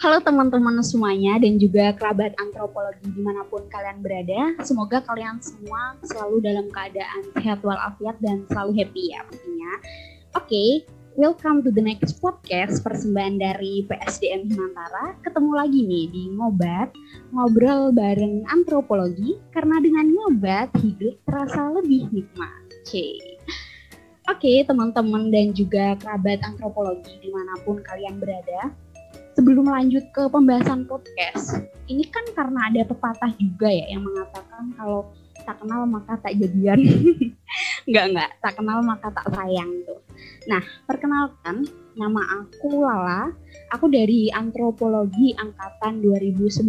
Halo teman-teman semuanya dan juga kerabat antropologi di mana pun kalian berada. Semoga kalian semua selalu dalam keadaan sehat walafiat dan selalu happy ya pastinya. Oke, okay, welcome to the next podcast persembahan dari PSDM Himantara. Ketemu lagi nih di Ngobat, ngobrol bareng antropologi karena dengan ngobat hidup terasa lebih nikmat. Oke. Oke, okay, teman-teman dan juga kerabat antropologi di mana pun kalian berada, sebelum lanjut ke pembahasan podcast, ini kan karena ada pepatah juga ya yang mengatakan kalau tak kenal maka tak jadian. enggak enggak, tak kenal maka tak sayang tuh. Nah, perkenalkan nama aku Lala. Aku dari Antropologi angkatan 2019.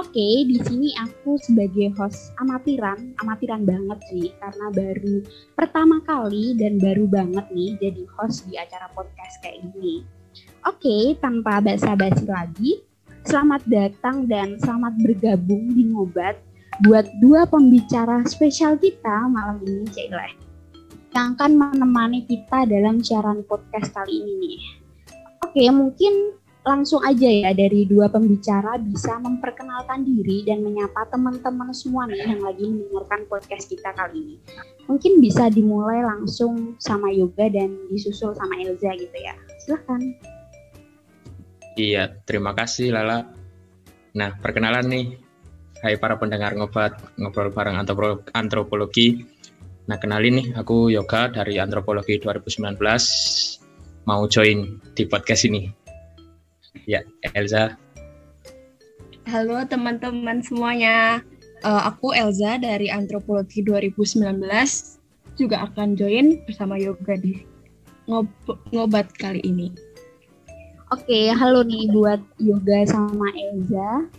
Oke, di sini aku sebagai host amatiran, amatiran banget sih karena baru pertama kali dan baru banget nih jadi host di acara podcast kayak gini. Oke, tanpa basa-basi lagi, selamat datang dan selamat bergabung di Ngobat buat dua pembicara spesial kita malam ini, Cile. Yang akan menemani kita dalam siaran podcast kali ini nih. Oke, mungkin langsung aja ya dari dua pembicara bisa memperkenalkan diri dan menyapa teman-teman semua nih yang lagi mendengarkan podcast kita kali ini. Mungkin bisa dimulai langsung sama Yoga dan disusul sama Elza gitu ya. Silahkan. Iya, terima kasih Lala. Nah, perkenalan nih, hai para pendengar ngobat ngobrol bareng antropologi. Nah, kenalin nih, aku Yoga dari Antropologi 2019, mau join di podcast ini. Ya, Elza. Halo teman-teman semuanya, uh, aku Elza dari Antropologi 2019, juga akan join bersama Yoga di ngob ngobat kali ini. Oke, halo nih buat Yoga sama Elza.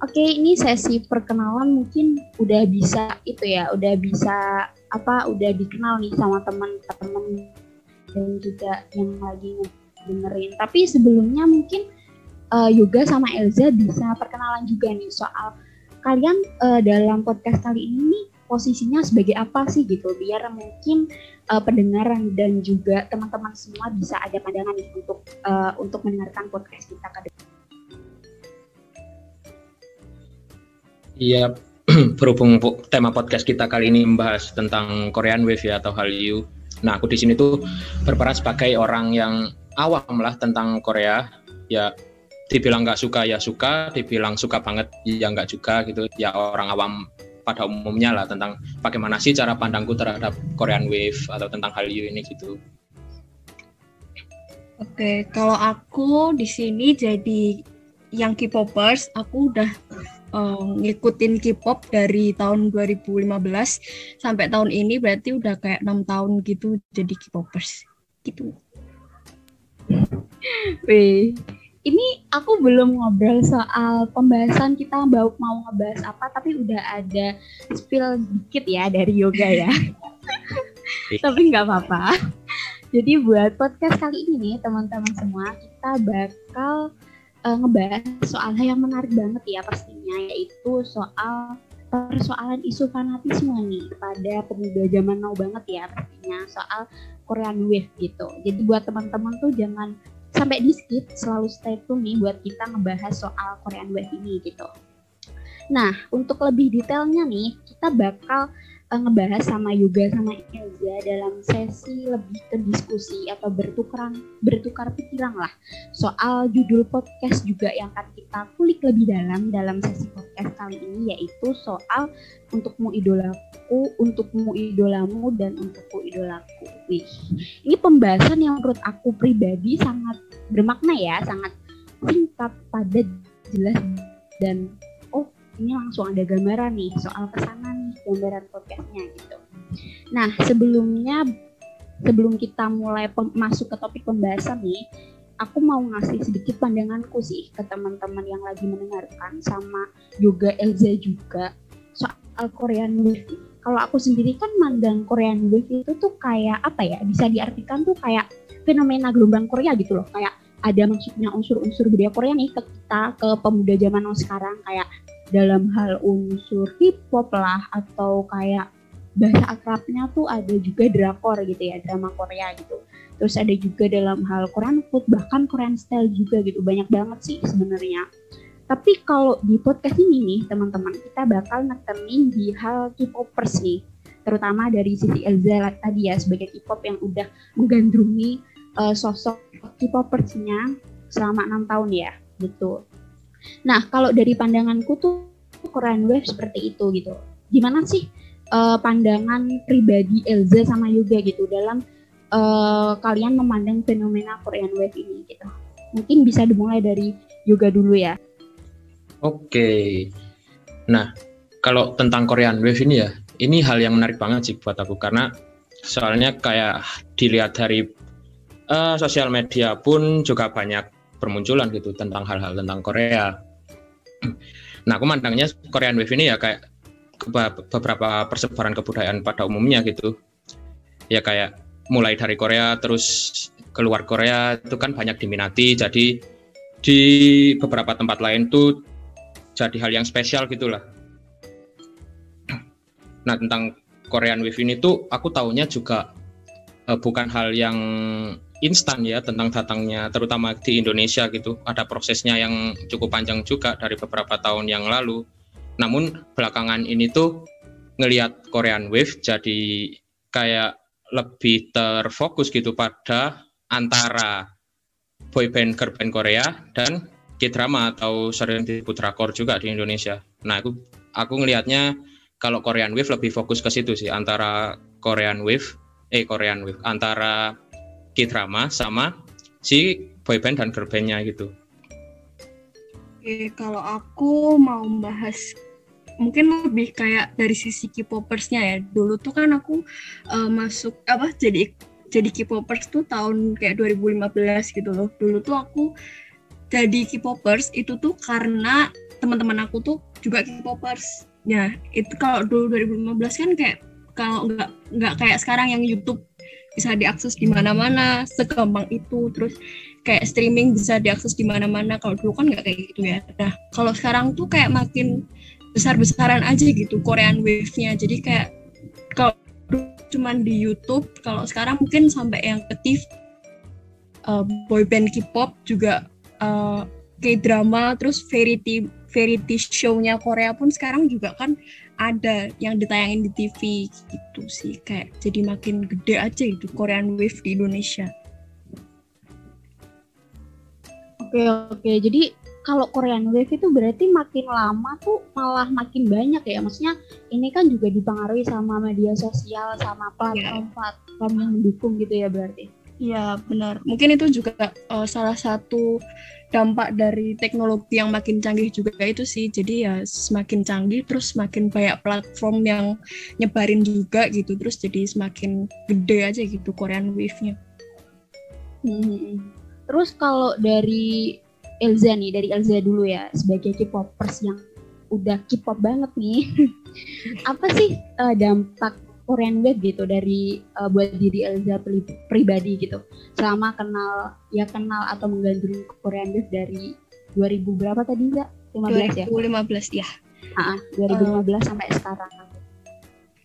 Oke, ini sesi perkenalan mungkin udah bisa itu ya, udah bisa apa, udah dikenal nih sama teman-teman dan juga yang lagi dengerin. Tapi sebelumnya mungkin uh, Yoga sama Elza bisa perkenalan juga nih soal kalian uh, dalam podcast kali ini posisinya sebagai apa sih gitu, biar mungkin uh, pendengar dan juga teman-teman semua bisa ada pandangan untuk uh, untuk mendengarkan podcast kita ke depan. Iya, berhubung tema podcast kita kali ini membahas tentang Korean Wave ya atau Hallyu. Nah, aku di sini tuh berperan sebagai orang yang awam lah tentang Korea. Ya, dibilang nggak suka ya suka, dibilang suka banget ya nggak juga gitu. Ya orang awam pada umumnya lah tentang bagaimana sih cara pandangku terhadap Korean Wave atau tentang Hallyu ini gitu. Oke, kalau aku di sini jadi yang K-popers, aku udah um, ngikutin K-pop dari tahun 2015 sampai tahun ini berarti udah kayak enam tahun gitu jadi K-popers gitu. Wih, ini aku belum ngobrol soal pembahasan kita mau mau ngebahas apa tapi udah ada spill dikit ya dari yoga ya. Tapi nggak apa-apa. Jadi buat podcast kali ini nih teman-teman semua kita bakal uh, ngebahas soal yang menarik banget ya pastinya yaitu soal persoalan isu fanatisme nih pada pemuda zaman now banget ya pastinya soal Korean Wave gitu. Jadi buat teman-teman tuh jangan sampai di skip selalu stay tune nih buat kita ngebahas soal Korean Wave ini gitu. Nah, untuk lebih detailnya nih, kita bakal uh, ngebahas sama Yoga sama Elza dalam sesi lebih ke diskusi atau bertukaran bertukar pikiran lah soal judul podcast juga yang akan kita kulik lebih dalam dalam sesi podcast kali ini yaitu soal untukmu idolaku, untukmu idolamu dan untukku idolaku. Wih, ini pembahasan yang menurut aku pribadi sangat bermakna ya, sangat singkat, padat, jelas dan ini langsung ada gambaran nih soal ke sana nih gambaran podcastnya gitu. Nah sebelumnya sebelum kita mulai masuk ke topik pembahasan nih, aku mau ngasih sedikit pandanganku sih ke teman-teman yang lagi mendengarkan sama juga Elza juga soal Korean Wave. Kalau aku sendiri kan mandang Korean Wave itu tuh kayak apa ya? Bisa diartikan tuh kayak fenomena gelombang Korea gitu loh. Kayak ada maksudnya unsur-unsur budaya Korea nih ke kita ke pemuda zaman sekarang kayak dalam hal unsur hip hop lah atau kayak bahasa akrabnya tuh ada juga drakor gitu ya drama Korea gitu. Terus ada juga dalam hal Korean food bahkan Korean style juga gitu banyak banget sih sebenarnya. Tapi kalau di podcast ini nih teman-teman kita bakal nekenin di hal K-popers nih. Terutama dari sisi Elza tadi ya sebagai K-pop yang udah menggandrungi uh, sosok K-popersnya selama enam tahun ya gitu. Nah kalau dari pandanganku tuh Korean Wave seperti itu gitu. Gimana sih uh, pandangan pribadi Elza sama Yoga gitu dalam uh, kalian memandang fenomena Korean Wave ini gitu. Mungkin bisa dimulai dari yoga dulu ya. Oke. Nah, kalau tentang Korean Wave ini ya, ini hal yang menarik banget sih buat aku karena soalnya kayak dilihat dari uh, sosial media pun juga banyak bermunculan gitu tentang hal-hal tentang Korea. Nah, aku mandangnya Korean Wave ini ya kayak beberapa persebaran kebudayaan pada umumnya gitu. Ya kayak mulai dari Korea terus keluar Korea itu kan banyak diminati jadi di beberapa tempat lain tuh jadi hal yang spesial gitulah. Nah tentang Korean Wave ini tuh aku tahunya juga uh, bukan hal yang instan ya tentang datangnya terutama di Indonesia gitu ada prosesnya yang cukup panjang juga dari beberapa tahun yang lalu namun belakangan ini tuh ngelihat Korean Wave jadi kayak lebih terfokus gitu pada antara boyband girl band Korea dan K-drama atau sering disebut drakor juga di Indonesia. Nah, aku aku ngelihatnya kalau Korean Wave lebih fokus ke situ sih antara Korean Wave eh Korean Wave antara K-drama sama si boyband dan girl bandnya gitu. Oke, kalau aku mau membahas mungkin lebih kayak dari sisi K-popersnya ya. Dulu tuh kan aku uh, masuk apa jadi jadi K-popers tuh tahun kayak 2015 gitu loh. Dulu tuh aku jadi K-popers itu tuh karena teman-teman aku tuh juga K-popers. Ya, itu kalau dulu 2015 kan kayak kalau nggak nggak kayak sekarang yang YouTube bisa diakses di mana-mana segampang itu. Terus kayak streaming bisa diakses di mana-mana. Kalau dulu kan nggak kayak gitu ya. Nah kalau sekarang tuh kayak makin besar-besaran aja gitu Korean wave-nya. Jadi kayak kalau cuman di YouTube, kalau sekarang mungkin sampai yang ke TV uh, boyband K-pop juga uh, K-drama terus variety variety show-nya Korea pun sekarang juga kan ada yang ditayangin di TV gitu sih kayak jadi makin gede aja itu Korean Wave di Indonesia. Oke oke jadi kalau Korean Wave itu berarti makin lama tuh malah makin banyak ya. Maksudnya ini kan juga dipengaruhi sama media sosial sama platform-platform yang mendukung gitu ya berarti. Iya benar. Mungkin itu juga uh, salah satu dampak dari teknologi yang makin canggih juga itu sih. Jadi ya semakin canggih terus semakin banyak platform yang nyebarin juga gitu. Terus jadi semakin gede aja gitu Korean Wave-nya. Hmm. Terus kalau dari Elza nih dari Elza dulu ya sebagai K-popers yang udah K-pop banget nih. apa sih uh, dampak Korean Wave gitu dari uh, buat diri Elza pri pribadi gitu selama kenal ya kenal atau menggandrungi Korean Wave dari 2000 berapa tadi Za? 15 ya? 2015 ya. Ah, 2015 uh, sampai sekarang.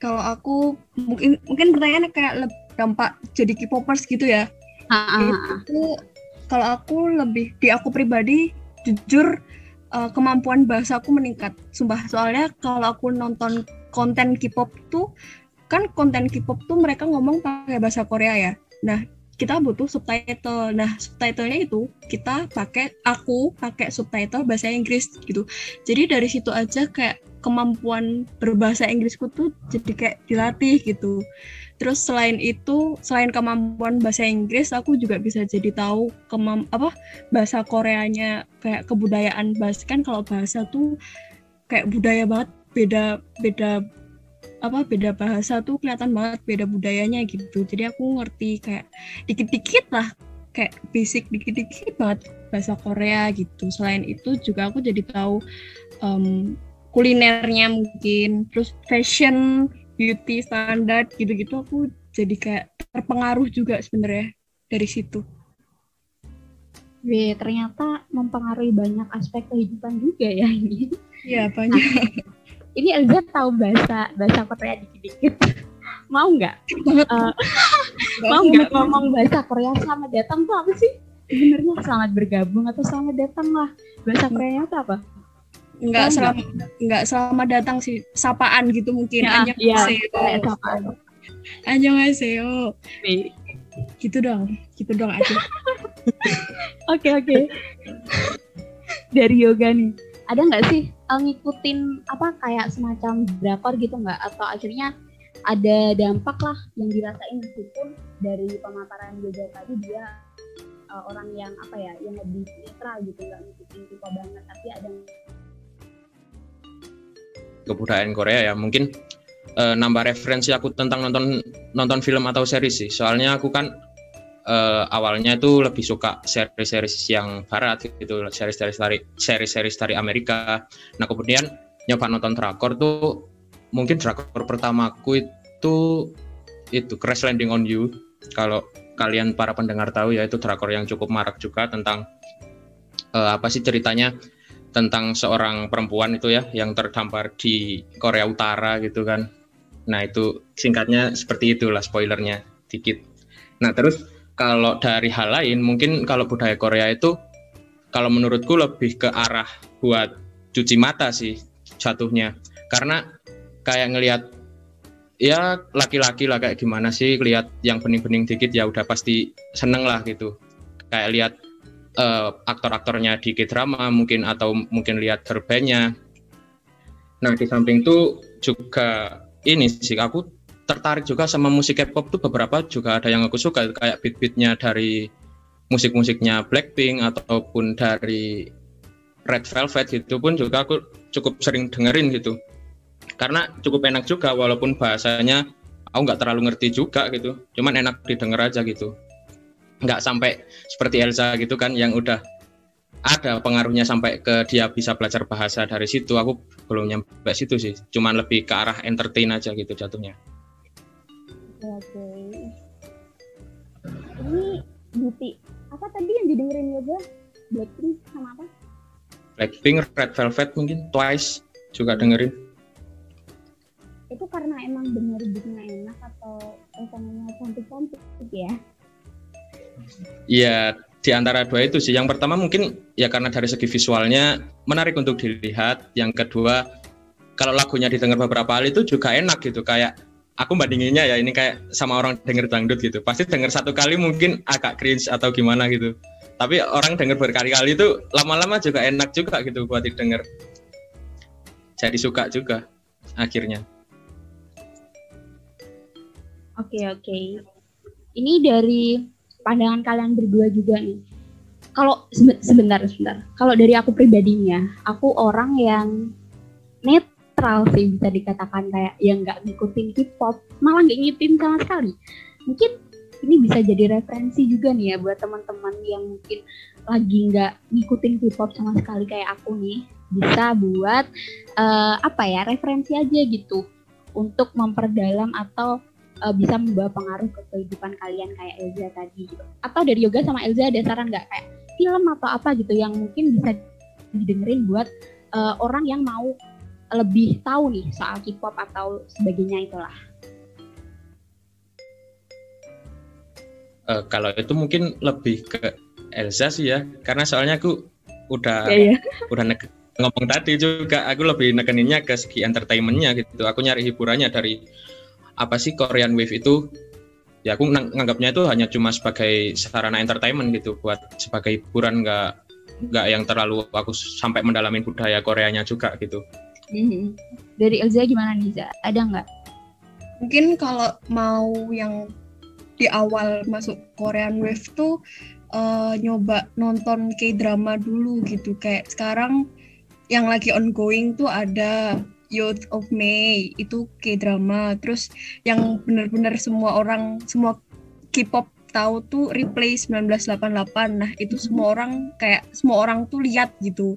Kalau aku mungkin mungkin pertanyaannya kayak dampak jadi K-popers gitu ya. Itu kalau aku lebih di aku pribadi jujur uh, kemampuan bahasa aku meningkat sumpah soalnya kalau aku nonton konten K-pop tuh kan konten K-pop tuh mereka ngomong pakai bahasa Korea ya. Nah kita butuh subtitle. Nah subtitlenya itu kita pakai aku pakai subtitle bahasa Inggris gitu. Jadi dari situ aja kayak kemampuan berbahasa Inggrisku tuh jadi kayak dilatih gitu. Terus selain itu, selain kemampuan bahasa Inggris, aku juga bisa jadi tahu kemam apa bahasa Koreanya kayak kebudayaan bahasa. Kan kalau bahasa tuh kayak budaya banget beda beda apa beda bahasa tuh kelihatan banget beda budayanya gitu. Jadi aku ngerti kayak dikit-dikit lah kayak basic dikit-dikit banget bahasa Korea gitu. Selain itu juga aku jadi tahu um, kulinernya mungkin, terus fashion beauty standar gitu-gitu aku jadi kayak terpengaruh juga sebenarnya dari situ. Wih, ternyata mempengaruhi banyak aspek kehidupan juga ya ini. Iya, banyak. ini Elza tahu bahasa bahasa Korea dikit-dikit. mau nggak? Uh, mau nggak ngomong bahasa Korea? Selamat datang tuh apa sih? Sebenarnya selamat bergabung atau selamat datang lah. Bahasa Korea itu apa? Enggak selama enggak selamat datang sih. Sapaan gitu mungkin. Ya, Annyeong ya, sapaan. Annyeonghaseyo. Gitu dong. Gitu dong aja. Oke oke. Dari yoga nih, ada nggak sih uh, ngikutin apa kayak semacam drakor gitu nggak? Atau akhirnya ada dampak lah yang dirasain meskipun dari pemaparan yoga tadi dia uh, orang yang apa ya, yang lebih netral gitu nggak ngikutin tipe banget, tapi ada kebudayaan Korea ya mungkin uh, nambah referensi aku tentang nonton nonton film atau series sih soalnya aku kan uh, awalnya itu lebih suka series-series yang barat gitu series-series dari series-series dari Amerika nah kemudian nyoba nonton drakor tuh mungkin drakor pertamaku itu itu Crash Landing on You kalau kalian para pendengar tahu ya itu drakor yang cukup marak juga tentang uh, apa sih ceritanya tentang seorang perempuan itu ya yang terdampar di Korea Utara gitu kan. Nah itu singkatnya seperti itulah spoilernya dikit. Nah terus kalau dari hal lain mungkin kalau budaya Korea itu kalau menurutku lebih ke arah buat cuci mata sih jatuhnya karena kayak ngelihat ya laki-laki lah kayak gimana sih lihat yang bening-bening dikit ya udah pasti seneng lah gitu kayak lihat uh, aktor-aktornya di K-drama mungkin atau mungkin lihat terbanyak. Nah di samping itu juga ini sih aku tertarik juga sama musik K-pop tuh beberapa juga ada yang aku suka kayak beat-beatnya dari musik-musiknya Blackpink ataupun dari Red Velvet itu pun juga aku cukup sering dengerin gitu. Karena cukup enak juga walaupun bahasanya aku nggak terlalu ngerti juga gitu cuman enak didengar aja gitu. Nggak sampai seperti Elsa gitu kan yang udah ada pengaruhnya sampai ke dia bisa belajar bahasa dari situ aku belum nyampe situ sih. Cuman lebih ke arah entertain aja gitu jatuhnya oke ini Beauty apa tadi yang didengerin juga Blackpink sama apa Blackpink Red Velvet mungkin Twice juga dengerin itu karena emang bener bener enak atau rasanya cantik-cantik ya Ya di antara dua itu sih. Yang pertama mungkin ya karena dari segi visualnya menarik untuk dilihat. Yang kedua kalau lagunya didengar beberapa kali itu juga enak gitu. Kayak aku bandinginnya ya ini kayak sama orang denger dangdut gitu. Pasti denger satu kali mungkin agak cringe atau gimana gitu. Tapi orang denger berkali-kali itu lama-lama juga enak juga gitu buat didengar. Jadi suka juga akhirnya. Oke okay, oke. Okay. Ini dari pandangan kalian berdua juga nih. Kalau sebentar sebentar. Kalau dari aku pribadinya, aku orang yang netral sih bisa dikatakan kayak yang nggak ngikutin K-pop, malah nggak ngikutin sama sekali. Mungkin ini bisa jadi referensi juga nih ya buat teman-teman yang mungkin lagi nggak ngikutin K-pop sama sekali kayak aku nih bisa buat uh, apa ya referensi aja gitu untuk memperdalam atau uh, bisa membawa pengaruh ke kehidupan kalian kayak Elza tadi gitu. Atau dari yoga sama Elza ada saran nggak kayak film atau apa gitu yang mungkin bisa didengerin buat uh, orang yang mau lebih tahu nih soal K-pop atau sebagainya itulah. Uh, kalau itu mungkin lebih ke Elza sih ya, karena soalnya aku udah yeah, yeah. udah ngomong tadi juga aku lebih nekeninnya ke segi entertainmentnya gitu. Aku nyari hiburannya dari apa sih Korean Wave itu ya aku nganggapnya itu hanya cuma sebagai sarana entertainment gitu buat sebagai hiburan nggak nggak yang terlalu aku sampai mendalamin budaya Koreanya juga gitu. Mm-hmm. Dari Elza gimana nih Ada nggak? Mungkin kalau mau yang di awal masuk Korean Wave tuh uh, nyoba nonton K-drama dulu gitu. Kayak sekarang yang lagi ongoing tuh ada Youth of May itu K-drama. Terus yang benar-benar semua orang semua K-pop tahu tuh Replay 1988 nah itu semua orang kayak semua orang tuh lihat gitu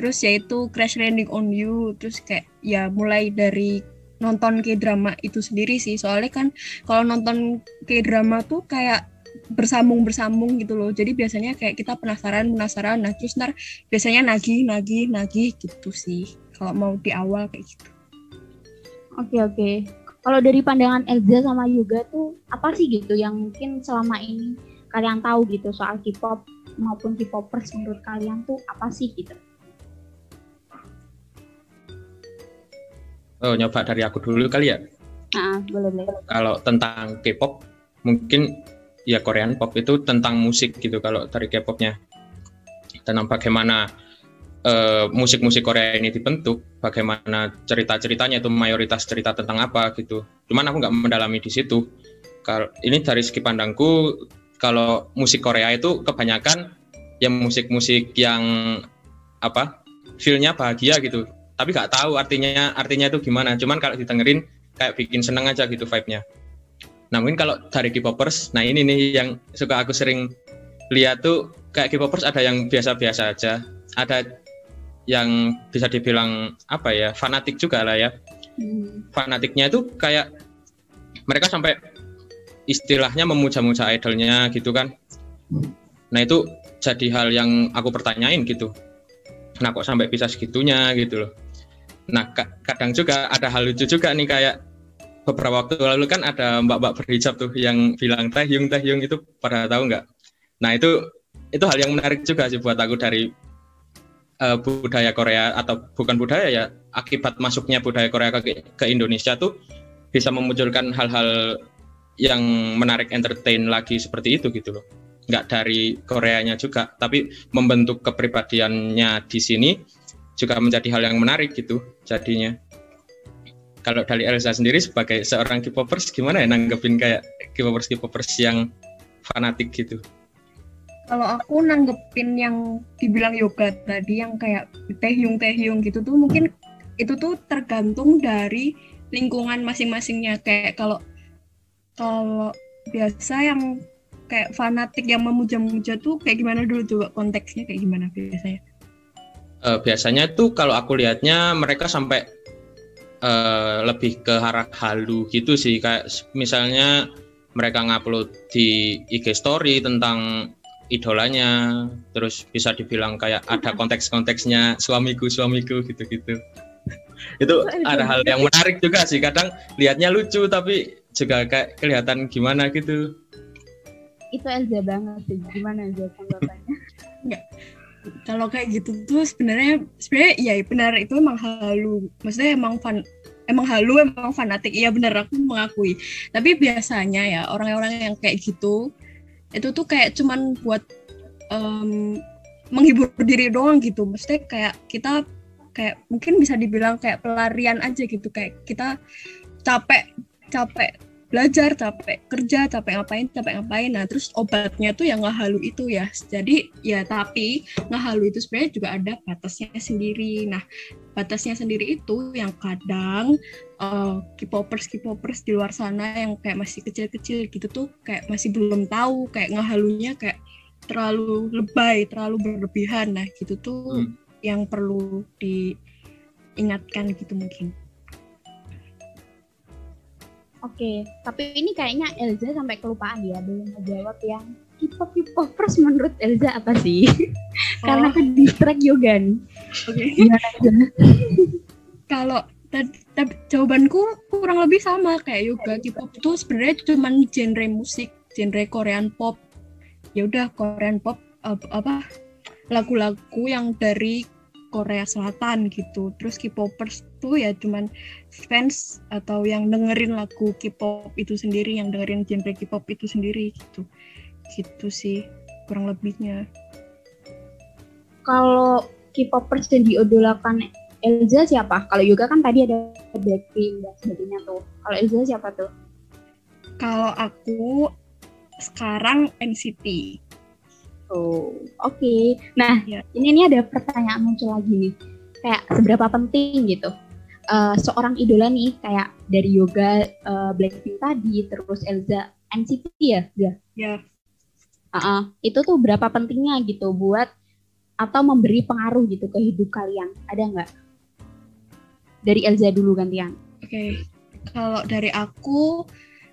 terus yaitu Crash Landing on You terus kayak ya mulai dari nonton K-drama itu sendiri sih soalnya kan kalau nonton K-drama tuh kayak bersambung bersambung gitu loh jadi biasanya kayak kita penasaran penasaran nah terus ntar biasanya nagih nagih nagih gitu sih kalau mau di awal kayak gitu. Oke oke. Kalau dari pandangan Elza sama Yoga tuh apa sih gitu yang mungkin selama ini kalian tahu gitu soal K-pop maupun K-popers menurut kalian tuh apa sih gitu? Oh, nyoba dari aku dulu kali ya. Nah, boleh boleh. Kalau tentang K-pop, mungkin ya Korean pop itu tentang musik gitu kalau dari K-popnya. Tentang bagaimana uh, musik-musik Korea ini dibentuk, bagaimana cerita-ceritanya itu mayoritas cerita tentang apa gitu. Cuman aku nggak mendalami di situ. Kalau ini dari segi pandangku, kalau musik Korea itu kebanyakan yang musik-musik yang apa, feelnya bahagia gitu tapi nggak tahu artinya artinya itu gimana. Cuman kalau didengerin kayak bikin seneng aja gitu vibe-nya. Nah mungkin kalau dari K-popers nah ini nih yang suka aku sering lihat tuh kayak K-popers ada yang biasa-biasa aja. Ada yang bisa dibilang apa ya fanatik juga lah ya. Hmm. fanatiknya itu kayak mereka sampai istilahnya memuja-muja idolnya gitu kan. Nah itu jadi hal yang aku pertanyain gitu. Nah kok sampai bisa segitunya gitu loh Nah, kadang juga ada hal lucu juga nih kayak beberapa waktu lalu kan ada mbak-mbak berhijab tuh yang bilang tahyung tahyung itu pada tahu nggak? Nah itu itu hal yang menarik juga sih buat aku dari uh, budaya Korea atau bukan budaya ya akibat masuknya budaya Korea ke, ke Indonesia tuh bisa memunculkan hal-hal yang menarik entertain lagi seperti itu gitu loh nggak dari Koreanya juga tapi membentuk kepribadiannya di sini juga menjadi hal yang menarik gitu jadinya. Kalau dari Elsa sendiri sebagai seorang K-popers gimana ya nanggepin kayak K-popers yang fanatik gitu? Kalau aku nanggepin yang dibilang yoga tadi yang kayak tehyung tehyung gitu tuh mungkin itu tuh tergantung dari lingkungan masing-masingnya kayak kalau kalau biasa yang kayak fanatik yang memuja-muja tuh kayak gimana dulu coba konteksnya kayak gimana biasanya? Uh, biasanya tuh kalau aku lihatnya mereka sampai uh, lebih ke arah halu gitu sih. Kayak misalnya mereka ngupload di IG story tentang idolanya terus bisa dibilang kayak ada konteks-konteksnya suamiku suamiku gitu-gitu. Itu ada hal yang menarik. juga sih. Kadang lihatnya lucu tapi juga kayak kelihatan gimana gitu. Itu Elza banget sih. Gimana aja tanggapannya? Enggak kalau kayak gitu tuh sebenarnya sebenarnya ya benar. Itu emang halu. Maksudnya emang fan emang halu emang fanatik. Iya benar. Aku mengakui. Tapi biasanya ya orang-orang yang kayak gitu itu tuh kayak cuman buat um, menghibur diri doang gitu. Maksudnya kayak kita kayak mungkin bisa dibilang kayak pelarian aja gitu. Kayak kita capek capek belajar capek kerja capek ngapain capek ngapain. Nah terus obatnya tuh yang ngehalu itu ya. Jadi ya tapi ngehalu itu sebenarnya juga ada batasnya sendiri. Nah batasnya sendiri itu yang kadang uh, K-popers K-popers di luar sana yang kayak masih kecil-kecil gitu tuh kayak masih belum tahu kayak ngehalunya kayak terlalu lebay terlalu berlebihan. Nah gitu tuh hmm. yang perlu diingatkan gitu mungkin Oke, tapi ini kayaknya Elza sampai kelupaan ya belum menjawab yang K-pop K-popers menurut Elza apa sih? Oh. Karena ke distract yoga nih. Oke. Okay. Kalau jawabanku kurang lebih sama kayak yoga K-pop itu sebenarnya cuma genre musik, genre Korean pop. Ya udah Korean pop apa lagu-lagu yang dari Korea Selatan gitu. Terus K-popers tuh ya cuman fans atau yang dengerin lagu K-pop itu sendiri, yang dengerin genre K-pop itu sendiri gitu. Gitu sih kurang lebihnya. Kalau K-popers yang diodolakan Elza siapa? Kalau Yoga kan tadi ada Blackpink dan sebagainya tuh. Kalau Elza siapa tuh? Kalau aku sekarang NCT. Oh, oke. Okay. Nah, ya. ini ini ada pertanyaan muncul lagi nih. Kayak seberapa penting gitu uh, seorang idola nih kayak dari yoga uh, Blackpink tadi, terus Elza NCT ya, ya. Ya. Uh -uh. Itu tuh berapa pentingnya gitu buat atau memberi pengaruh gitu ke hidup kalian? Ada nggak? Dari Elza dulu gantian. Oke. Okay. Kalau dari aku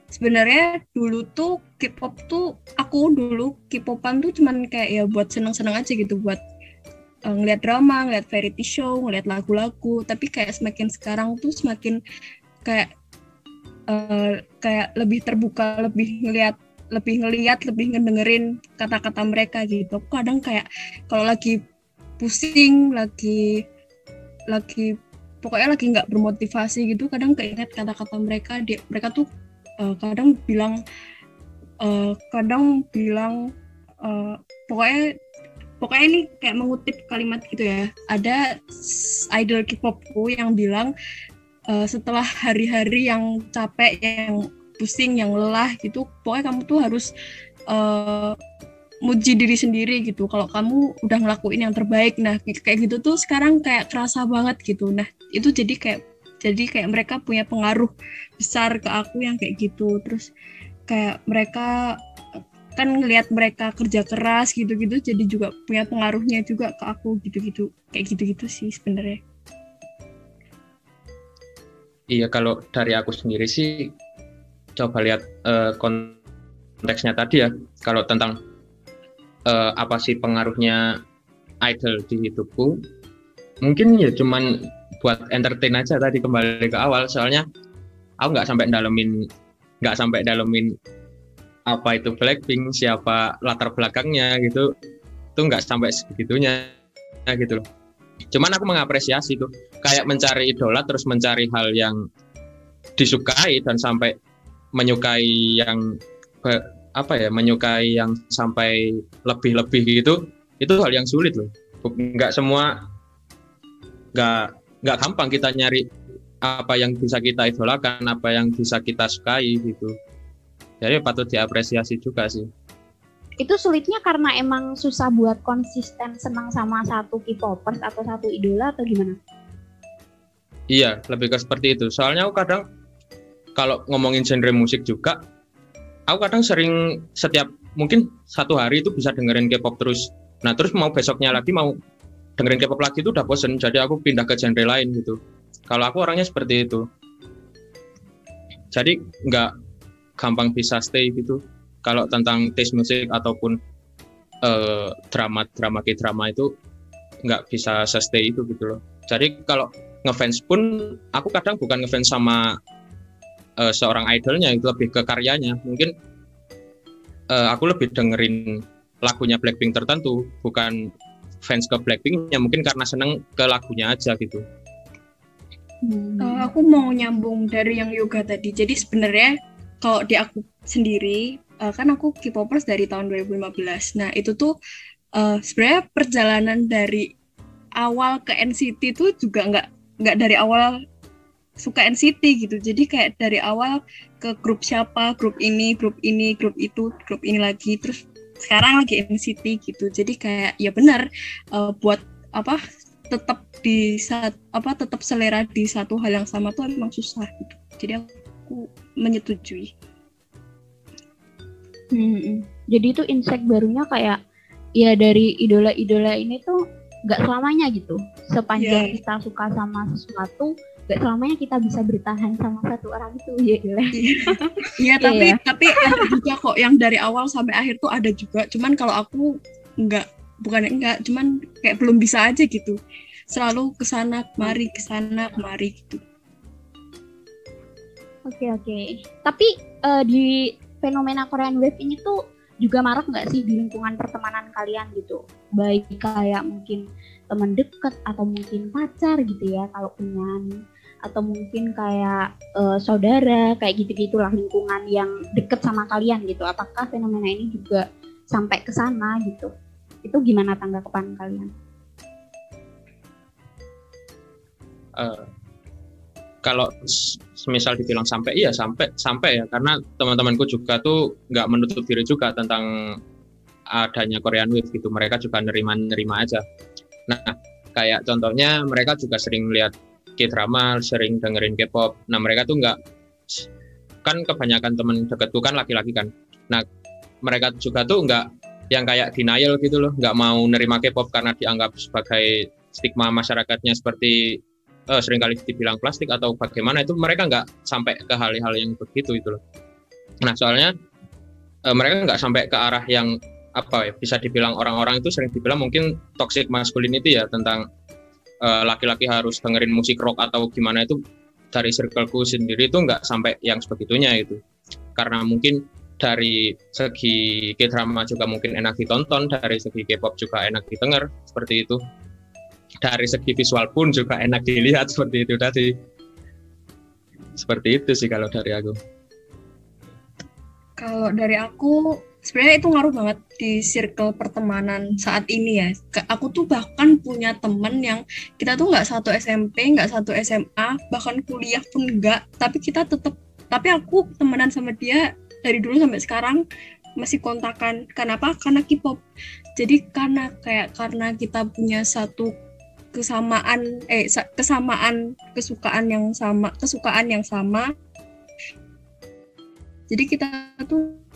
sebenarnya dulu tuh K-pop tuh aku dulu K-popan tuh cuman kayak ya buat seneng-seneng aja gitu buat uh, ngeliat drama, ngeliat variety show, ngeliat lagu-lagu. Tapi kayak semakin sekarang tuh semakin kayak uh, kayak lebih terbuka lebih ngelihat lebih ngelihat lebih ngedengerin kata-kata mereka gitu kadang kayak kalau lagi pusing lagi lagi pokoknya lagi nggak bermotivasi gitu kadang keinget kata-kata mereka dia mereka tuh uh, kadang bilang uh, kadang bilang uh, pokoknya pokoknya ini kayak mengutip kalimat gitu ya. Ada idol K-popku yang bilang uh, setelah hari-hari yang capek yang pusing yang lelah gitu pokoknya kamu tuh harus uh, muji diri sendiri gitu. Kalau kamu udah ngelakuin yang terbaik nah kayak gitu tuh sekarang kayak kerasa banget gitu. Nah itu jadi kayak jadi kayak mereka punya pengaruh besar ke aku yang kayak gitu. Terus kayak mereka kan ngelihat mereka kerja keras gitu-gitu jadi juga punya pengaruhnya juga ke aku gitu-gitu. Kayak gitu-gitu sih sebenarnya. Iya kalau dari aku sendiri sih coba lihat uh, konteksnya tadi ya. Kalau tentang uh, apa sih pengaruhnya idol di hidupku mungkin ya cuman buat entertain aja tadi kembali ke awal. Soalnya aku nggak sampai dalemin nggak sampai dalemin apa itu Blackpink siapa latar belakangnya gitu. Itu nggak sampai segitunya gitu loh. Cuman aku mengapresiasi tuh kayak mencari idola terus mencari hal yang disukai dan sampai menyukai yang apa ya menyukai yang sampai lebih-lebih gitu itu hal yang sulit loh. Nggak semua nggak nggak gampang kita nyari apa yang bisa kita idolakan apa yang bisa kita sukai gitu jadi patut diapresiasi juga sih itu sulitnya karena emang susah buat konsisten senang sama satu K-popers atau satu idola atau gimana? Iya, lebih ke seperti itu. Soalnya aku kadang kalau ngomongin genre musik juga, aku kadang sering setiap mungkin satu hari itu bisa dengerin K-pop terus. Nah terus mau besoknya lagi mau dengerin K-pop lagi itu udah bosen, jadi aku pindah ke genre lain gitu. Kalau aku orangnya seperti itu. Jadi nggak gampang bisa stay gitu kalau tentang taste musik ataupun uh, drama drama ke drama itu nggak bisa stay itu gitu loh jadi kalau ngefans pun aku kadang bukan ngefans sama uh, seorang idolnya itu lebih ke karyanya mungkin uh, aku lebih dengerin lagunya Blackpink tertentu bukan fans ke Blackpinknya mungkin karena seneng ke lagunya aja gitu hmm. uh, aku mau nyambung dari yang yoga tadi jadi sebenarnya kalau di aku sendiri uh, kan aku K-popers dari tahun 2015. Nah, itu tuh uh, sebenarnya perjalanan dari awal ke NCT itu juga nggak nggak dari awal suka NCT gitu. Jadi kayak dari awal ke grup siapa, grup ini, grup ini, grup itu, grup ini lagi, terus sekarang lagi NCT gitu. Jadi kayak ya benar uh, buat apa tetap di saat apa tetap selera di satu hal yang sama tuh emang susah gitu. Jadi aku menyetujui. Hmm, jadi itu insight barunya kayak ya dari idola-idola ini tuh nggak selamanya gitu. Sepanjang yeah. kita suka sama sesuatu, nggak selamanya kita bisa bertahan sama satu orang itu ya Iya yeah, tapi yeah. tapi ada juga kok yang dari awal sampai akhir tuh ada juga. Cuman kalau aku nggak bukan enggak, cuman kayak belum bisa aja gitu. Selalu ke sana kemari ke sana kemari gitu. Oke okay, oke. Okay. Tapi uh, di fenomena Korean Wave ini tuh juga marak nggak sih di lingkungan pertemanan kalian gitu? Baik kayak mungkin teman dekat atau mungkin pacar gitu ya kalau punya atau mungkin kayak uh, saudara kayak gitu gitulah lingkungan yang deket sama kalian gitu. Apakah fenomena ini juga sampai ke sana gitu? Itu gimana tanggapan kalian? Uh, kalau semisal dibilang sampai iya sampai sampai ya karena teman-temanku juga tuh nggak menutup diri juga tentang adanya Korean Wave gitu mereka juga nerima-nerima aja nah kayak contohnya mereka juga sering lihat K-drama sering dengerin K-pop. Nah mereka tuh nggak kan kebanyakan teman deketku kan laki-laki kan. Nah mereka juga tuh nggak yang kayak denial gitu loh. Nggak mau nerima K-pop karena dianggap sebagai stigma masyarakatnya seperti uh, sering kali dibilang plastik atau bagaimana. Itu mereka nggak sampai ke hal-hal yang begitu itu loh. Nah soalnya uh, mereka nggak sampai ke arah yang apa ya bisa dibilang orang-orang itu sering dibilang mungkin toxic masculinity ya tentang eh, laki-laki harus dengerin musik rock atau gimana itu dari circleku sendiri itu nggak sampai yang sebegitunya itu karena mungkin dari segi K-drama juga mungkin enak ditonton, dari segi K-pop juga enak didengar seperti itu. Dari segi visual pun juga enak dilihat seperti itu tadi. Seperti itu sih kalau dari aku. Kalau dari aku sebenarnya itu ngaruh banget di circle pertemanan saat ini ya. Aku tuh bahkan punya temen yang kita tuh nggak satu SMP, nggak satu SMA, bahkan kuliah pun nggak, tapi kita tetap tapi aku temenan sama dia dari dulu sampai sekarang masih kontakan. Kenapa? Karena K-pop. Jadi karena kayak karena kita punya satu kesamaan eh kesamaan kesukaan yang sama, kesukaan yang sama. Jadi kita tuh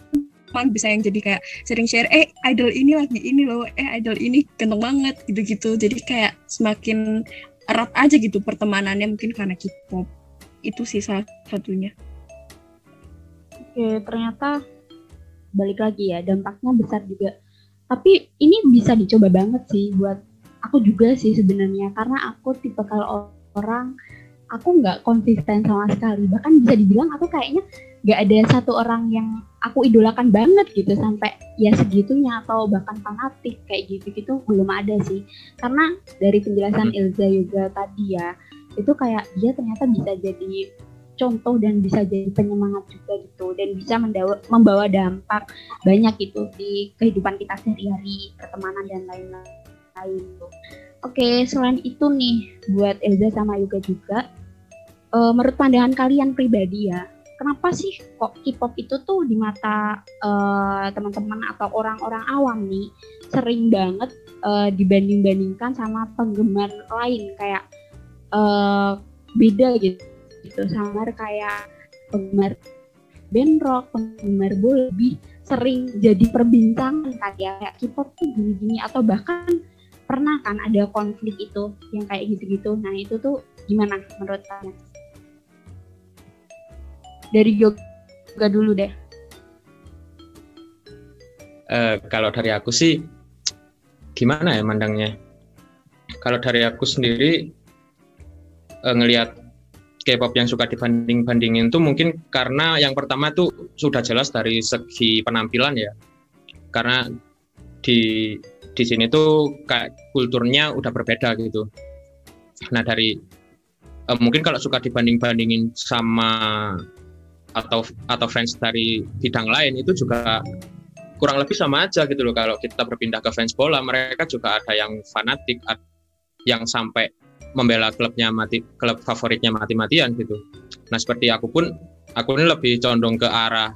emang bisa yang jadi kayak sering share eh idol ini lagi ini loh eh idol ini ganteng banget gitu-gitu. Jadi kayak semakin erat aja gitu pertemanannya mungkin karena K-pop. Itu sih salah satunya. Oke, ternyata balik lagi ya, dampaknya besar juga. Tapi ini bisa dicoba banget sih buat aku juga sih sebenarnya, karena aku tipe kalau orang aku nggak konsisten sama sekali. Bahkan bisa dibilang aku kayaknya nggak ada satu orang yang aku idolakan banget gitu sampai ya segitunya atau bahkan fanatik kayak gitu-gitu belum ada sih. Karena dari penjelasan Ilza juga tadi ya, itu kayak dia ternyata bisa jadi contoh dan bisa jadi penyemangat juga gitu dan bisa mendawa, membawa dampak banyak gitu di kehidupan kita sehari-hari pertemanan dan lain-lain gitu. Oke selain itu nih buat Elza sama Yuga juga uh, menurut pandangan kalian pribadi ya kenapa sih kok K-pop itu tuh di mata uh, teman-teman atau orang-orang awam nih sering banget uh, dibanding-bandingkan sama penggemar lain kayak uh, beda gitu gitu sama kayak penggemar band rock, penggemar bola lebih sering jadi perbincangan kayak K-pop tuh gini-gini atau bahkan pernah kan ada konflik itu yang kayak gitu-gitu. Nah itu tuh gimana menurut kalian? Dari yoga dulu deh. Uh, kalau dari aku sih gimana ya mandangnya? Kalau dari aku sendiri uh, ngelihat K-pop yang suka dibanding-bandingin itu mungkin karena yang pertama tuh sudah jelas dari segi penampilan ya. Karena di di sini tuh kayak kulturnya udah berbeda gitu. Nah dari eh, mungkin kalau suka dibanding-bandingin sama atau atau fans dari bidang lain itu juga kurang lebih sama aja gitu loh kalau kita berpindah ke fans bola mereka juga ada yang fanatik yang sampai membela klubnya mati klub favoritnya mati-matian gitu. Nah seperti aku pun aku ini lebih condong ke arah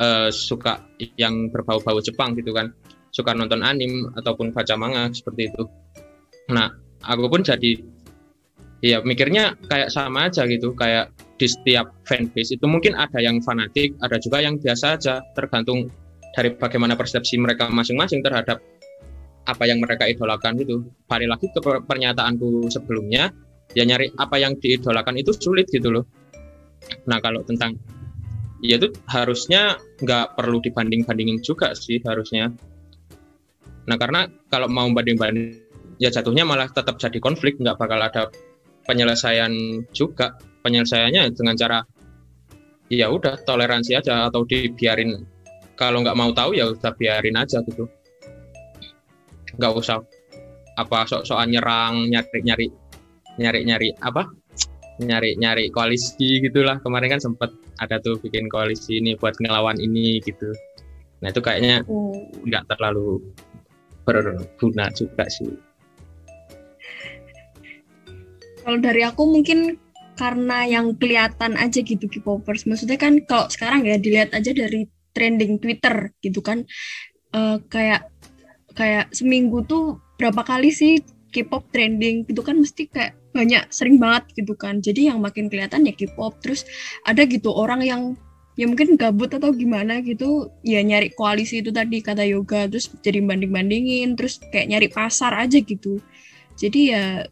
uh, suka yang berbau-bau Jepang gitu kan, suka nonton anim ataupun baca manga seperti itu. Nah aku pun jadi ya mikirnya kayak sama aja gitu, kayak di setiap fanbase. Itu mungkin ada yang fanatik, ada juga yang biasa aja, tergantung dari bagaimana persepsi mereka masing-masing terhadap apa yang mereka idolakan itu. Balik lagi ke pernyataanku sebelumnya ya nyari apa yang diidolakan itu sulit gitu loh. Nah kalau tentang ya itu harusnya nggak perlu dibanding-bandingin juga sih harusnya. Nah karena kalau mau banding-banding ya jatuhnya malah tetap jadi konflik nggak bakal ada penyelesaian juga penyelesaiannya dengan cara ya udah toleransi aja atau dibiarin. Kalau nggak mau tahu ya udah biarin aja gitu. Nggak usah apa sok-sokan nyerang nyari nyari nyari nyari apa? Nyari nyari koalisi gitulah. Kemarin kan sempat ada tuh bikin koalisi ini buat ngelawan ini gitu. Nah itu kayaknya hmm. nggak terlalu berguna juga sih. Kalau dari aku mungkin karena yang kelihatan aja gitu K-popers. Maksudnya kan kalau sekarang ya dilihat aja dari trending Twitter gitu kan. Uh, kayak kayak seminggu tuh berapa kali sih K-pop trending gitu kan mesti kayak banyak sering banget gitu kan. Jadi yang makin kelihatan ya K-pop. Terus ada gitu orang yang ya mungkin gabut atau gimana gitu ya nyari koalisi itu tadi kata yoga. Terus jadi banding bandingin terus kayak nyari pasar aja gitu. Jadi ya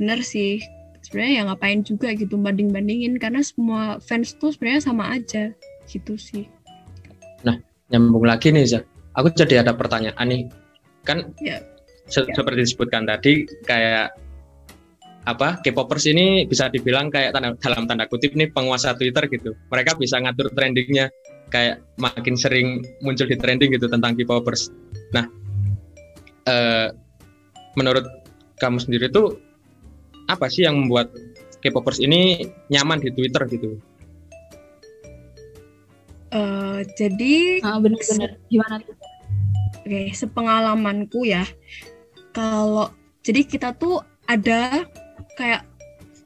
bener sih sebenarnya ya ngapain juga gitu banding bandingin karena semua fans tuh sebenarnya sama aja gitu sih nah nyambung lagi nih Zah aku jadi ada pertanyaan nih kan ya. Se ya. seperti disebutkan tadi kayak apa K-popers ini bisa dibilang kayak tanda, dalam tanda kutip nih penguasa Twitter gitu. Mereka bisa ngatur trendingnya kayak makin sering muncul di trending gitu tentang K-popers. Nah, eh, menurut kamu sendiri tuh apa sih yang membuat K-popers ini nyaman di Twitter gitu? Uh, jadi ah, benar-benar gimana tuh? Oke, okay, sepengalamanku ya, kalau jadi kita tuh ada kayak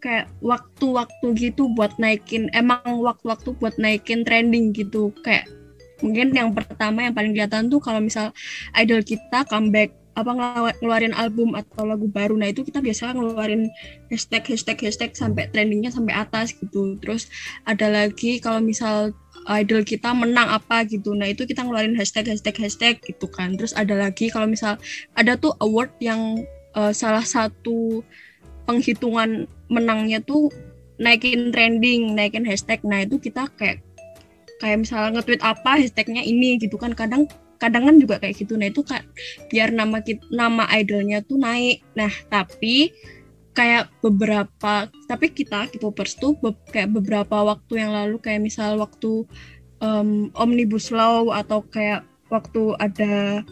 kayak waktu-waktu gitu buat naikin emang waktu-waktu buat naikin trending gitu kayak mungkin yang pertama yang paling kelihatan tuh kalau misal idol kita comeback apa ngeluarin album atau lagu baru. Nah itu kita biasa ngeluarin hashtag hashtag hashtag sampai trendingnya sampai atas gitu. Terus ada lagi kalau misal idol kita menang apa gitu. Nah itu kita ngeluarin hashtag hashtag hashtag gitu kan. Terus ada lagi kalau misal ada tuh award yang uh, salah satu penghitungan menangnya tuh naikin trending, naikin hashtag. Nah itu kita kayak kayak misalnya nge-tweet apa hashtagnya ini gitu kan. Kadang kadang kan juga kayak gitu. Nah itu kan biar nama kita, nama idolnya tuh naik. Nah tapi kayak beberapa tapi kita K-popers tuh be, kayak beberapa waktu yang lalu kayak misal waktu um, omnibus law atau kayak waktu ada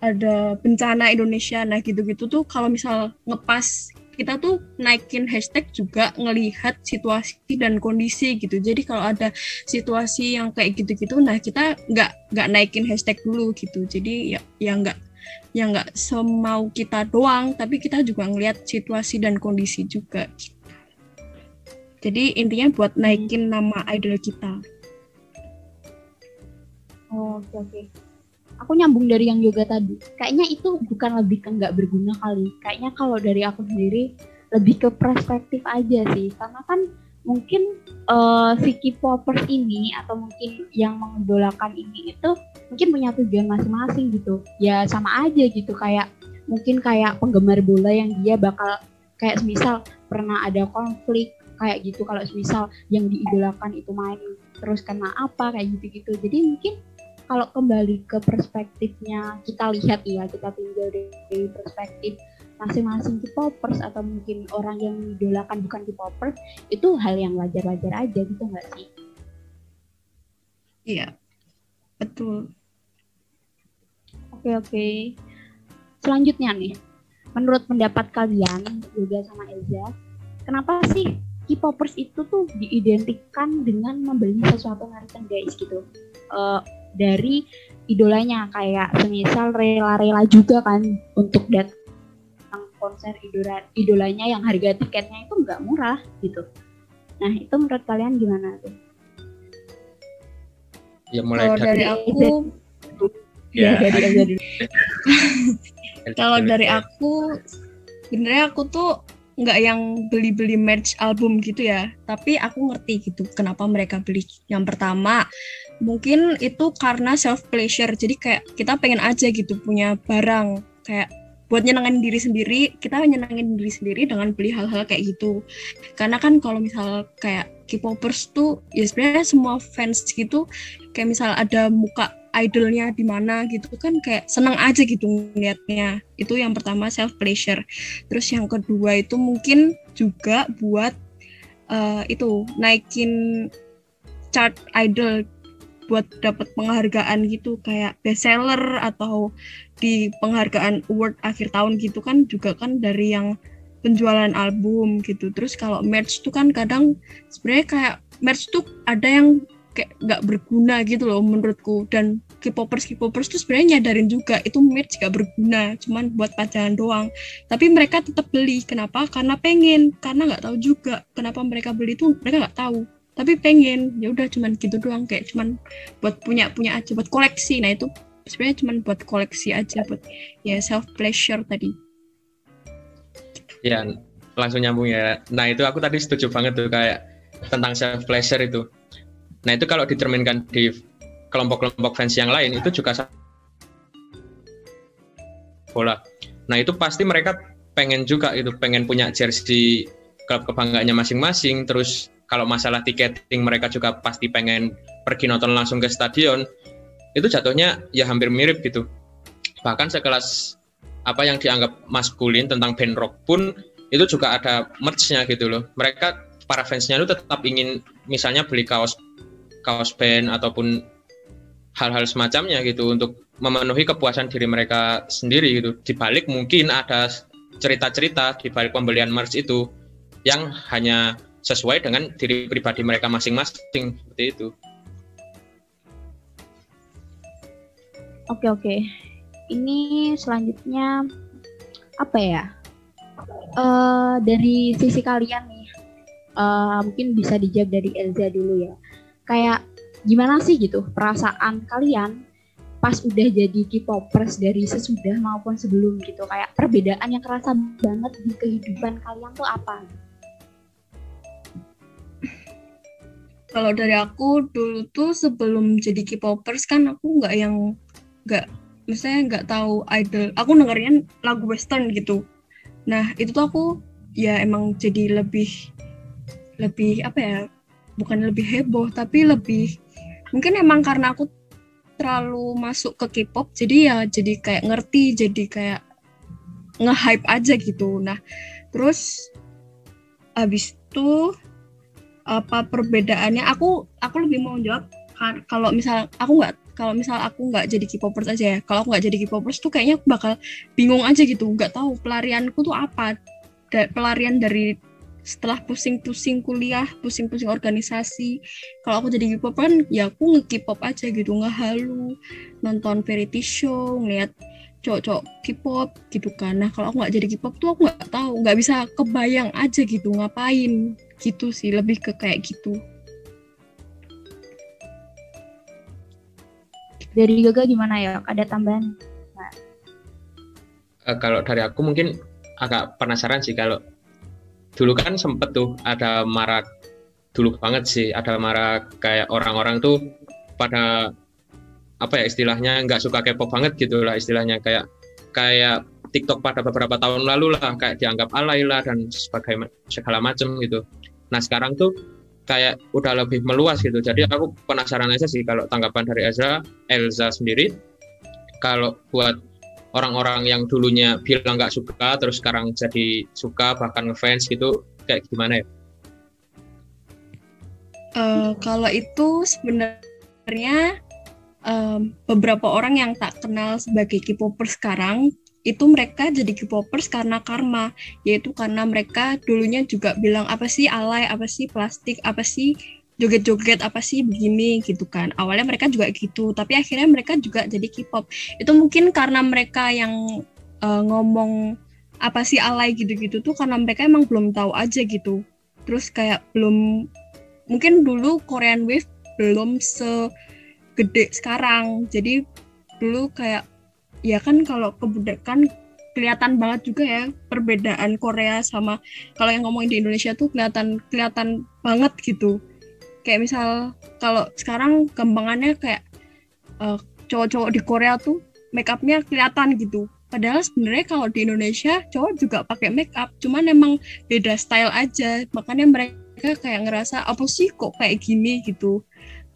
ada bencana Indonesia nah gitu-gitu tuh kalau misal ngepas kita tuh naikin hashtag juga ngelihat situasi dan kondisi gitu. Jadi kalau ada situasi yang kayak gitu-gitu, nah kita nggak nggak naikin hashtag dulu gitu. Jadi ya ya nggak ya nggak semau kita doang, tapi kita juga ngelihat situasi dan kondisi juga. Gitu. Jadi intinya buat naikin nama idol kita. Oh, oke oke aku nyambung dari yang yoga tadi. Kayaknya itu bukan lebih ke nggak berguna kali. Kayaknya kalau dari aku sendiri lebih ke perspektif aja sih. Karena kan mungkin uh, si K-popers ini atau mungkin yang mengidolakan ini itu mungkin punya tujuan masing-masing gitu. Ya sama aja gitu kayak mungkin kayak penggemar bola yang dia bakal kayak misal pernah ada konflik kayak gitu. Kalau misal yang diidolakan itu main terus kena apa kayak gitu-gitu. Jadi mungkin kalau kembali ke perspektifnya kita lihat ya kita tinggal dari perspektif masing-masing K-popers atau mungkin orang yang idolakan bukan K-popers itu hal yang wajar-wajar aja gitu nggak sih? Iya, betul. Oke oke. Selanjutnya nih, menurut pendapat kalian juga sama Eza, kenapa sih K-popers itu tuh diidentikan dengan membeli sesuatu merchandise gitu? Uh, dari idolanya kayak semisal rela-rela juga kan untuk datang konser idola idolanya yang harga tiketnya itu nggak murah gitu. Nah itu menurut kalian gimana tuh? Ya mulai Kalau dari, aku, ya, ya dari dari. Kalau dari aku, sebenarnya aku tuh nggak yang beli-beli merch album gitu ya, tapi aku ngerti gitu kenapa mereka beli. Yang pertama, mungkin itu karena self pleasure. Jadi kayak kita pengen aja gitu punya barang. Kayak buat nyenengin diri sendiri kita nyenengin diri sendiri dengan beli hal-hal kayak gitu. Karena kan kalau misal kayak K-popers tuh ya sebenarnya semua fans gitu kayak misal ada muka idolnya di mana gitu kan kayak seneng aja gitu ngeliatnya. Itu yang pertama self pleasure. Terus yang kedua itu mungkin juga buat uh, itu naikin chart idol buat dapat penghargaan gitu kayak bestseller atau di penghargaan award akhir tahun gitu kan juga kan dari yang penjualan album gitu. Terus kalau merch tuh kan kadang sebenarnya kayak merch tuh ada yang kayak nggak berguna gitu loh menurutku. Dan K-popers K-popers tuh sebenarnya nyadarin juga itu merch gak berguna cuman buat pajangan doang. Tapi mereka tetap beli. Kenapa? Karena pengen. Karena nggak tahu juga kenapa mereka beli tuh mereka nggak tahu tapi pengen ya udah cuman gitu doang kayak cuman buat punya punya aja buat koleksi. Nah itu sebenarnya cuman buat koleksi aja buat ya self pleasure tadi. Ya langsung nyambung ya. Nah itu aku tadi setuju banget tuh kayak tentang self pleasure itu. Nah itu kalau diterminkan di kelompok-kelompok fans yang lain itu juga bola. Nah itu pasti mereka pengen juga itu pengen punya jersey klub kebanggaannya masing-masing terus kalau masalah tiketing mereka juga pasti pengen pergi nonton langsung ke stadion itu jatuhnya ya hampir mirip gitu bahkan sekelas apa yang dianggap maskulin tentang band rock pun itu juga ada merch-nya gitu loh. Mereka para fansnya itu tetap ingin misalnya beli kaos kaos band ataupun hal-hal semacamnya gitu untuk memenuhi kepuasan diri mereka sendiri gitu. Di balik mungkin ada cerita-cerita di balik pembelian merch itu yang hanya sesuai dengan diri pribadi mereka masing-masing seperti itu. Oke oke. Ini selanjutnya apa ya? Uh, dari sisi kalian nih, uh, mungkin bisa dijawab dari Elza dulu ya. Kayak gimana sih gitu perasaan kalian pas udah jadi K-popers dari sesudah maupun sebelum gitu kayak perbedaan yang kerasa banget di kehidupan kalian tuh apa? Kalau dari aku dulu tuh sebelum jadi K-popers kan aku nggak yang nggak misalnya nggak tahu idol. Aku dengerin lagu western gitu. Nah itu tuh aku ya emang jadi lebih lebih apa ya bukan lebih heboh tapi lebih mungkin emang karena aku terlalu masuk ke K-pop jadi ya jadi kayak ngerti jadi kayak nge-hype aja gitu. Nah terus abis itu apa perbedaannya? Aku aku lebih mau jawab kalau misal aku nggak kalau misal aku nggak jadi K-popers aja ya kalau aku nggak jadi K-popers tuh kayaknya bakal bingung aja gitu nggak tahu pelarianku tuh apa. Da pelarian dari setelah pusing-pusing kuliah pusing-pusing organisasi. Kalau aku jadi K-pop kan ya aku nge-K-pop aja gitu nggak halu nonton variety show ngeliat cowok-cowok K-pop gitu kan. Nah kalau aku nggak jadi K-pop tuh aku nggak tahu nggak bisa kebayang aja gitu ngapain gitu sih lebih ke kayak gitu Dari Gaga gimana ya? Ada tambahan? Nah. Uh, kalau dari aku mungkin agak penasaran sih kalau dulu kan sempet tuh ada marak dulu banget sih ada marak kayak orang-orang tuh pada apa ya istilahnya nggak suka K-pop banget gitu lah istilahnya kayak kayak TikTok pada beberapa tahun lalu lah kayak dianggap alay lah dan sebagai segala macam gitu. Nah sekarang tuh kayak udah lebih meluas gitu. Jadi aku penasaran aja sih kalau tanggapan dari Ezra, Elza sendiri, kalau buat orang-orang yang dulunya bilang nggak suka, terus sekarang jadi suka bahkan ngefans gitu, kayak gimana ya? Uh, kalau itu sebenarnya um, beberapa orang yang tak kenal sebagai K-popper sekarang itu mereka jadi K-popers karena karma, yaitu karena mereka dulunya juga bilang apa sih alay, apa sih plastik, apa sih joget-joget apa sih begini gitu kan. Awalnya mereka juga gitu, tapi akhirnya mereka juga jadi K-pop. Itu mungkin karena mereka yang uh, ngomong apa sih alay gitu-gitu tuh karena mereka emang belum tahu aja gitu. Terus kayak belum mungkin dulu Korean Wave belum segede sekarang. Jadi dulu kayak ya kan kalau kebudakan kelihatan banget juga ya perbedaan Korea sama kalau yang ngomongin di Indonesia tuh kelihatan kelihatan banget gitu. Kayak misal kalau sekarang kembangannya kayak uh, cowok-cowok di Korea tuh make upnya kelihatan gitu. Padahal sebenarnya kalau di Indonesia cowok juga pakai make up cuman emang beda style aja. Makanya mereka kayak ngerasa apa sih kok kayak gini? gitu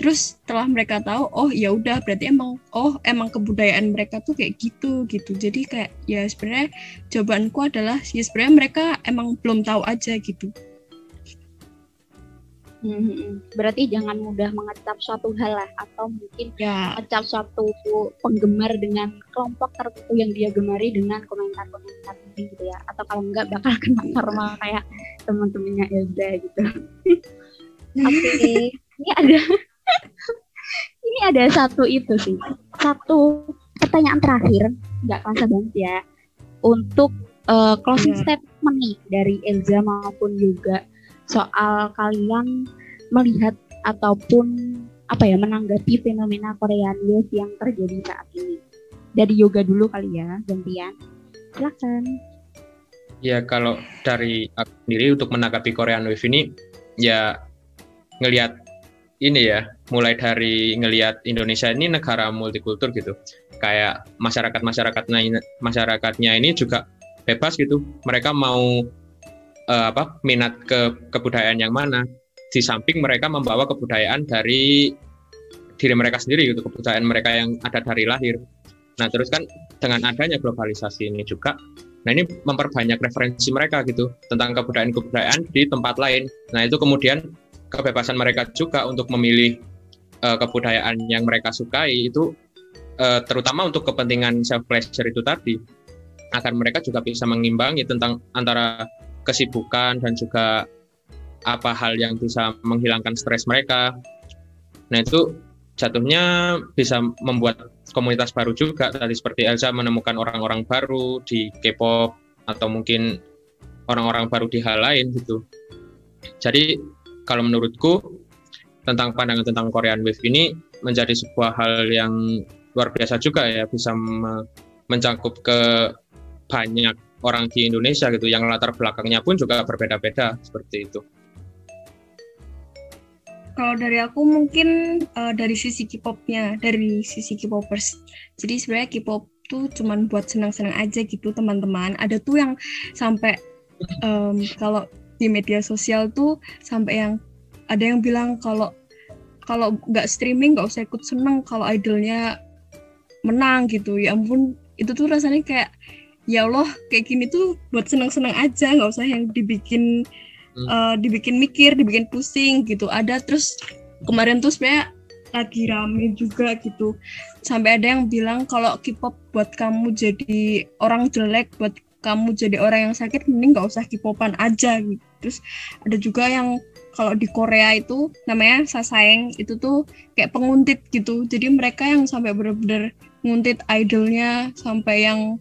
terus setelah mereka tahu oh ya udah berarti emang oh emang kebudayaan mereka tuh kayak gitu gitu jadi kayak ya sebenarnya jawabanku adalah ya sebenarnya mereka emang belum tahu aja gitu Hmm, berarti jangan mudah mengecap suatu hal lah atau mungkin ya. mengecap suatu penggemar dengan kelompok tertentu yang dia gemari dengan komentar-komentar gitu ya atau kalau enggak bakal kena karma kayak teman-temannya Elza gitu. Oke, okay. ini ada ini ada satu itu sih. Satu pertanyaan terakhir. Nggak kerasa banget ya. Untuk uh, closing yeah. statement nih dari Elza maupun juga soal kalian melihat ataupun apa ya menanggapi fenomena Korean Wave yang terjadi saat ini. Dari yoga dulu kali ya gantian. Silakan. Ya kalau dari aku sendiri untuk menanggapi Korean Wave ini ya ngelihat ini ya, mulai dari ngelihat Indonesia ini negara multikultur gitu. Kayak masyarakat-masyarakatnya masyarakatnya ini juga bebas gitu. Mereka mau uh, apa minat ke kebudayaan yang mana. Di samping mereka membawa kebudayaan dari diri mereka sendiri gitu, kebudayaan mereka yang ada dari lahir. Nah, terus kan dengan adanya globalisasi ini juga Nah ini memperbanyak referensi mereka gitu tentang kebudayaan-kebudayaan di tempat lain. Nah itu kemudian kebebasan mereka juga untuk memilih uh, kebudayaan yang mereka sukai itu uh, terutama untuk kepentingan self pleasure itu tadi agar mereka juga bisa mengimbangi tentang antara kesibukan dan juga apa hal yang bisa menghilangkan stres mereka. Nah itu jatuhnya bisa membuat komunitas baru juga tadi seperti Elsa menemukan orang-orang baru di K-pop atau mungkin orang-orang baru di hal lain gitu. Jadi kalau menurutku tentang pandangan tentang Korean Wave ini menjadi sebuah hal yang luar biasa juga ya bisa me mencakup ke banyak orang di Indonesia gitu yang latar belakangnya pun juga berbeda-beda seperti itu. Kalau dari aku mungkin uh, dari sisi K-popnya, dari sisi K-popers. Jadi sebenarnya K-pop tuh cuman buat senang-senang aja gitu teman-teman. Ada tuh yang sampai um, kalau di media sosial tuh sampai yang ada yang bilang kalau kalau nggak streaming nggak usah ikut seneng kalau idolnya menang gitu. Ya ampun itu tuh rasanya kayak ya Allah kayak gini tuh buat senang-senang aja nggak usah yang dibikin hmm. uh, dibikin mikir, dibikin pusing gitu. Ada terus kemarin tuh sebenarnya lagi rame juga gitu. Sampai ada yang bilang kalau K-pop buat kamu jadi orang jelek, buat kamu jadi orang yang sakit, mending nggak usah K-popan aja gitu. Terus ada juga yang kalau di Korea itu namanya sasayeng itu tuh kayak penguntit gitu. Jadi mereka yang sampai bener-bener nguntit idolnya sampai yang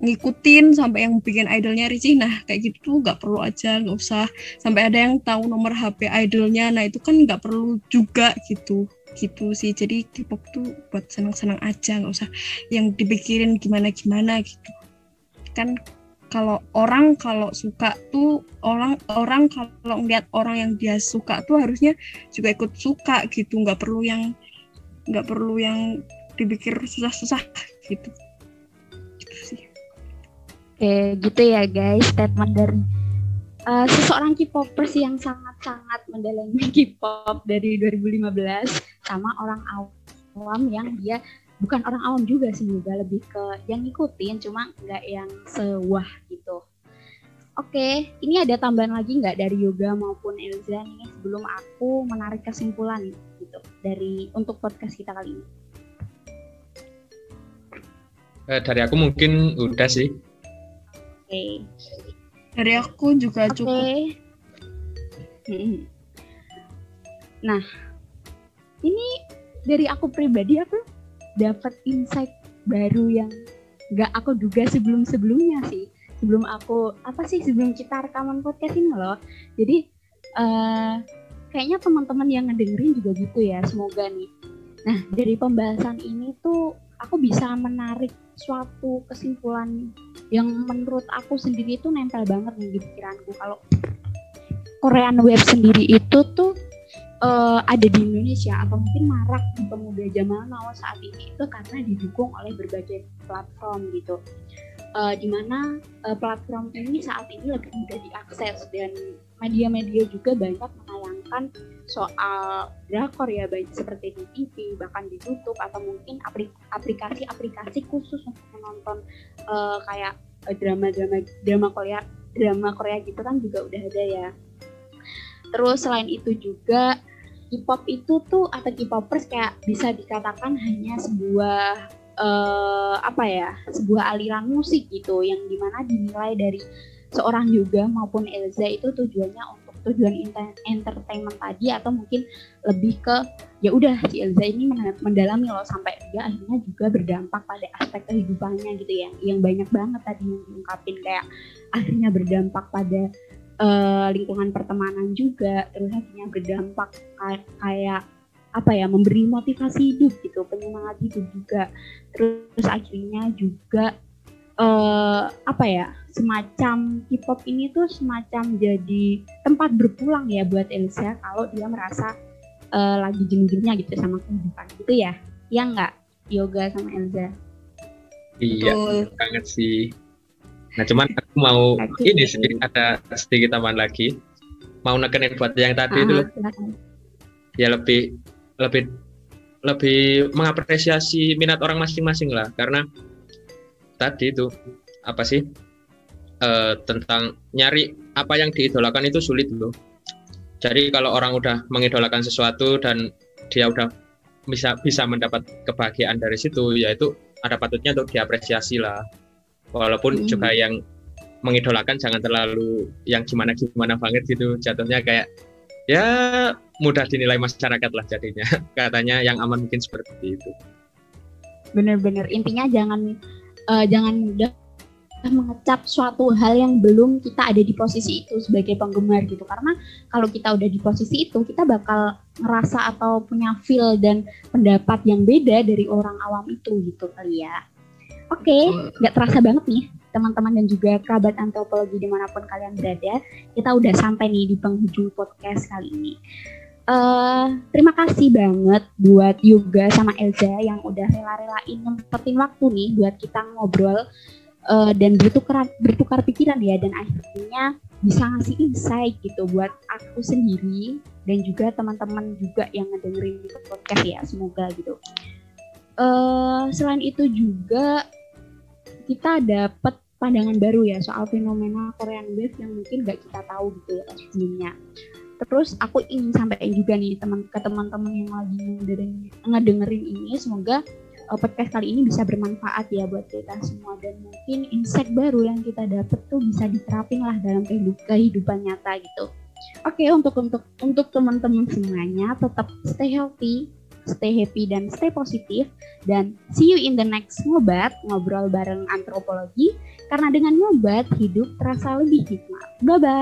ngikutin sampai yang bikin idolnya risih nah kayak gitu nggak perlu aja nggak usah. Sampai ada yang tahu nomor HP idolnya nah itu kan nggak perlu juga gitu. Gitu sih. Jadi K-pop tuh buat senang-senang aja nggak usah yang dipikirin gimana-gimana gitu. Kan kalau orang kalau suka tuh orang orang kalau ngeliat orang yang dia suka tuh harusnya juga ikut suka gitu. Nggak perlu yang nggak perlu yang dipikir susah-susah gitu. Oke, gitu ya guys, statement dari uh, seseorang K-popers yang sangat-sangat mendalami K-pop dari 2015 sama orang awam yang dia bukan orang awam juga sih juga lebih ke yang ngikutin cuma nggak yang sewah gitu. Oke, ini ada tambahan lagi nggak dari Yoga maupun Elza nih sebelum aku menarik kesimpulan gitu dari untuk podcast kita kali ini. Eh, dari aku mungkin udah sih okay. dari aku juga okay. cukup nah ini dari aku pribadi aku dapat insight baru yang nggak aku duga sebelum sebelumnya sih. Sebelum aku apa sih sebelum kita rekaman podcast ini loh. Jadi uh, kayaknya teman-teman yang ngedengerin juga gitu ya semoga nih. Nah dari pembahasan ini tuh aku bisa menarik suatu kesimpulan yang menurut aku sendiri itu nempel banget nih di pikiranku. Kalau Korean Wave sendiri itu tuh uh, ada di Indonesia atau mungkin marak di pemuda zaman now saat ini itu karena didukung oleh berbagai platform gitu uh, di mana uh, platform ini saat ini lebih mudah diakses dan media-media juga banyak menayangkan soal drakor ya baik seperti di TV bahkan di YouTube atau mungkin aplikasi-aplikasi khusus untuk menonton uh, kayak drama-drama drama Korea drama Korea gitu kan juga udah ada ya. Terus selain itu juga K-pop itu tuh atau K-popers kayak bisa dikatakan hanya sebuah uh, apa ya sebuah aliran musik gitu yang di mana dinilai dari seorang juga maupun Elza itu tujuannya untuk tujuan entertainment tadi atau mungkin lebih ke ya udah si Elza ini mendalami loh sampai dia akhirnya juga berdampak pada aspek kehidupannya gitu ya yang banyak banget tadi yang diungkapin kayak akhirnya berdampak pada uh, lingkungan pertemanan juga terus akhirnya berdampak kayak apa ya memberi motivasi hidup gitu penyemangat hidup juga. Terus akhirnya juga uh, apa ya semacam K-pop ini tuh semacam jadi tempat berpulang ya buat Elsa kalau dia merasa uh, lagi jenggirnya gitu sama kehidupan. Gitu ya? Yang enggak yoga sama Elsa? Iya Betul. banget sih nah cuman aku mau okay. ini sedikit ada sedikit tambahan lagi mau nekenin buat yang tadi -huh, itu ya lebih lebih lebih mengapresiasi minat orang masing-masing lah karena tadi itu apa sih uh, tentang nyari apa yang diidolakan itu sulit loh. Jadi kalau orang udah mengidolakan sesuatu dan dia udah bisa bisa mendapat kebahagiaan dari situ, yaitu ada patutnya untuk diapresiasi lah. Walaupun hmm. juga yang mengidolakan jangan terlalu yang gimana gimana banget gitu. Jatuhnya kayak ya mudah dinilai masyarakat lah jadinya. Katanya yang aman mungkin seperti itu. Bener-bener intinya jangan uh, jangan mudah mengecap suatu hal yang belum kita ada di posisi itu sebagai penggemar gitu karena kalau kita udah di posisi itu kita bakal ngerasa atau punya feel dan pendapat yang beda dari orang awam itu gitu kali ya oke okay, nggak terasa banget nih teman-teman dan juga kerabat antropologi di mana pun kalian berada kita udah sampai nih di penghujung podcast kali ini Uh, terima kasih banget buat Yuga sama Elza yang udah rela-relain nyempetin waktu nih buat kita ngobrol uh, dan bertukar bertukar pikiran ya dan akhirnya bisa ngasih insight gitu buat aku sendiri dan juga teman-teman juga yang ngedengerin podcast ya semoga gitu. Uh, selain itu juga kita dapat pandangan baru ya soal fenomena Korean Wave yang mungkin gak kita tahu gitu ya sebelumnya. Terus aku ingin sampaikan juga nih teman ke teman-teman yang lagi ngedengerin ini semoga uh, podcast kali ini bisa bermanfaat ya buat kita semua dan mungkin insight baru yang kita dapat tuh bisa diterapin lah dalam kehidupan nyata gitu. Oke, untuk untuk untuk teman-teman semuanya tetap stay healthy, stay happy dan stay positif dan see you in the next ngobat ngobrol bareng antropologi karena dengan ngobat hidup terasa lebih hikmat. Bye bye.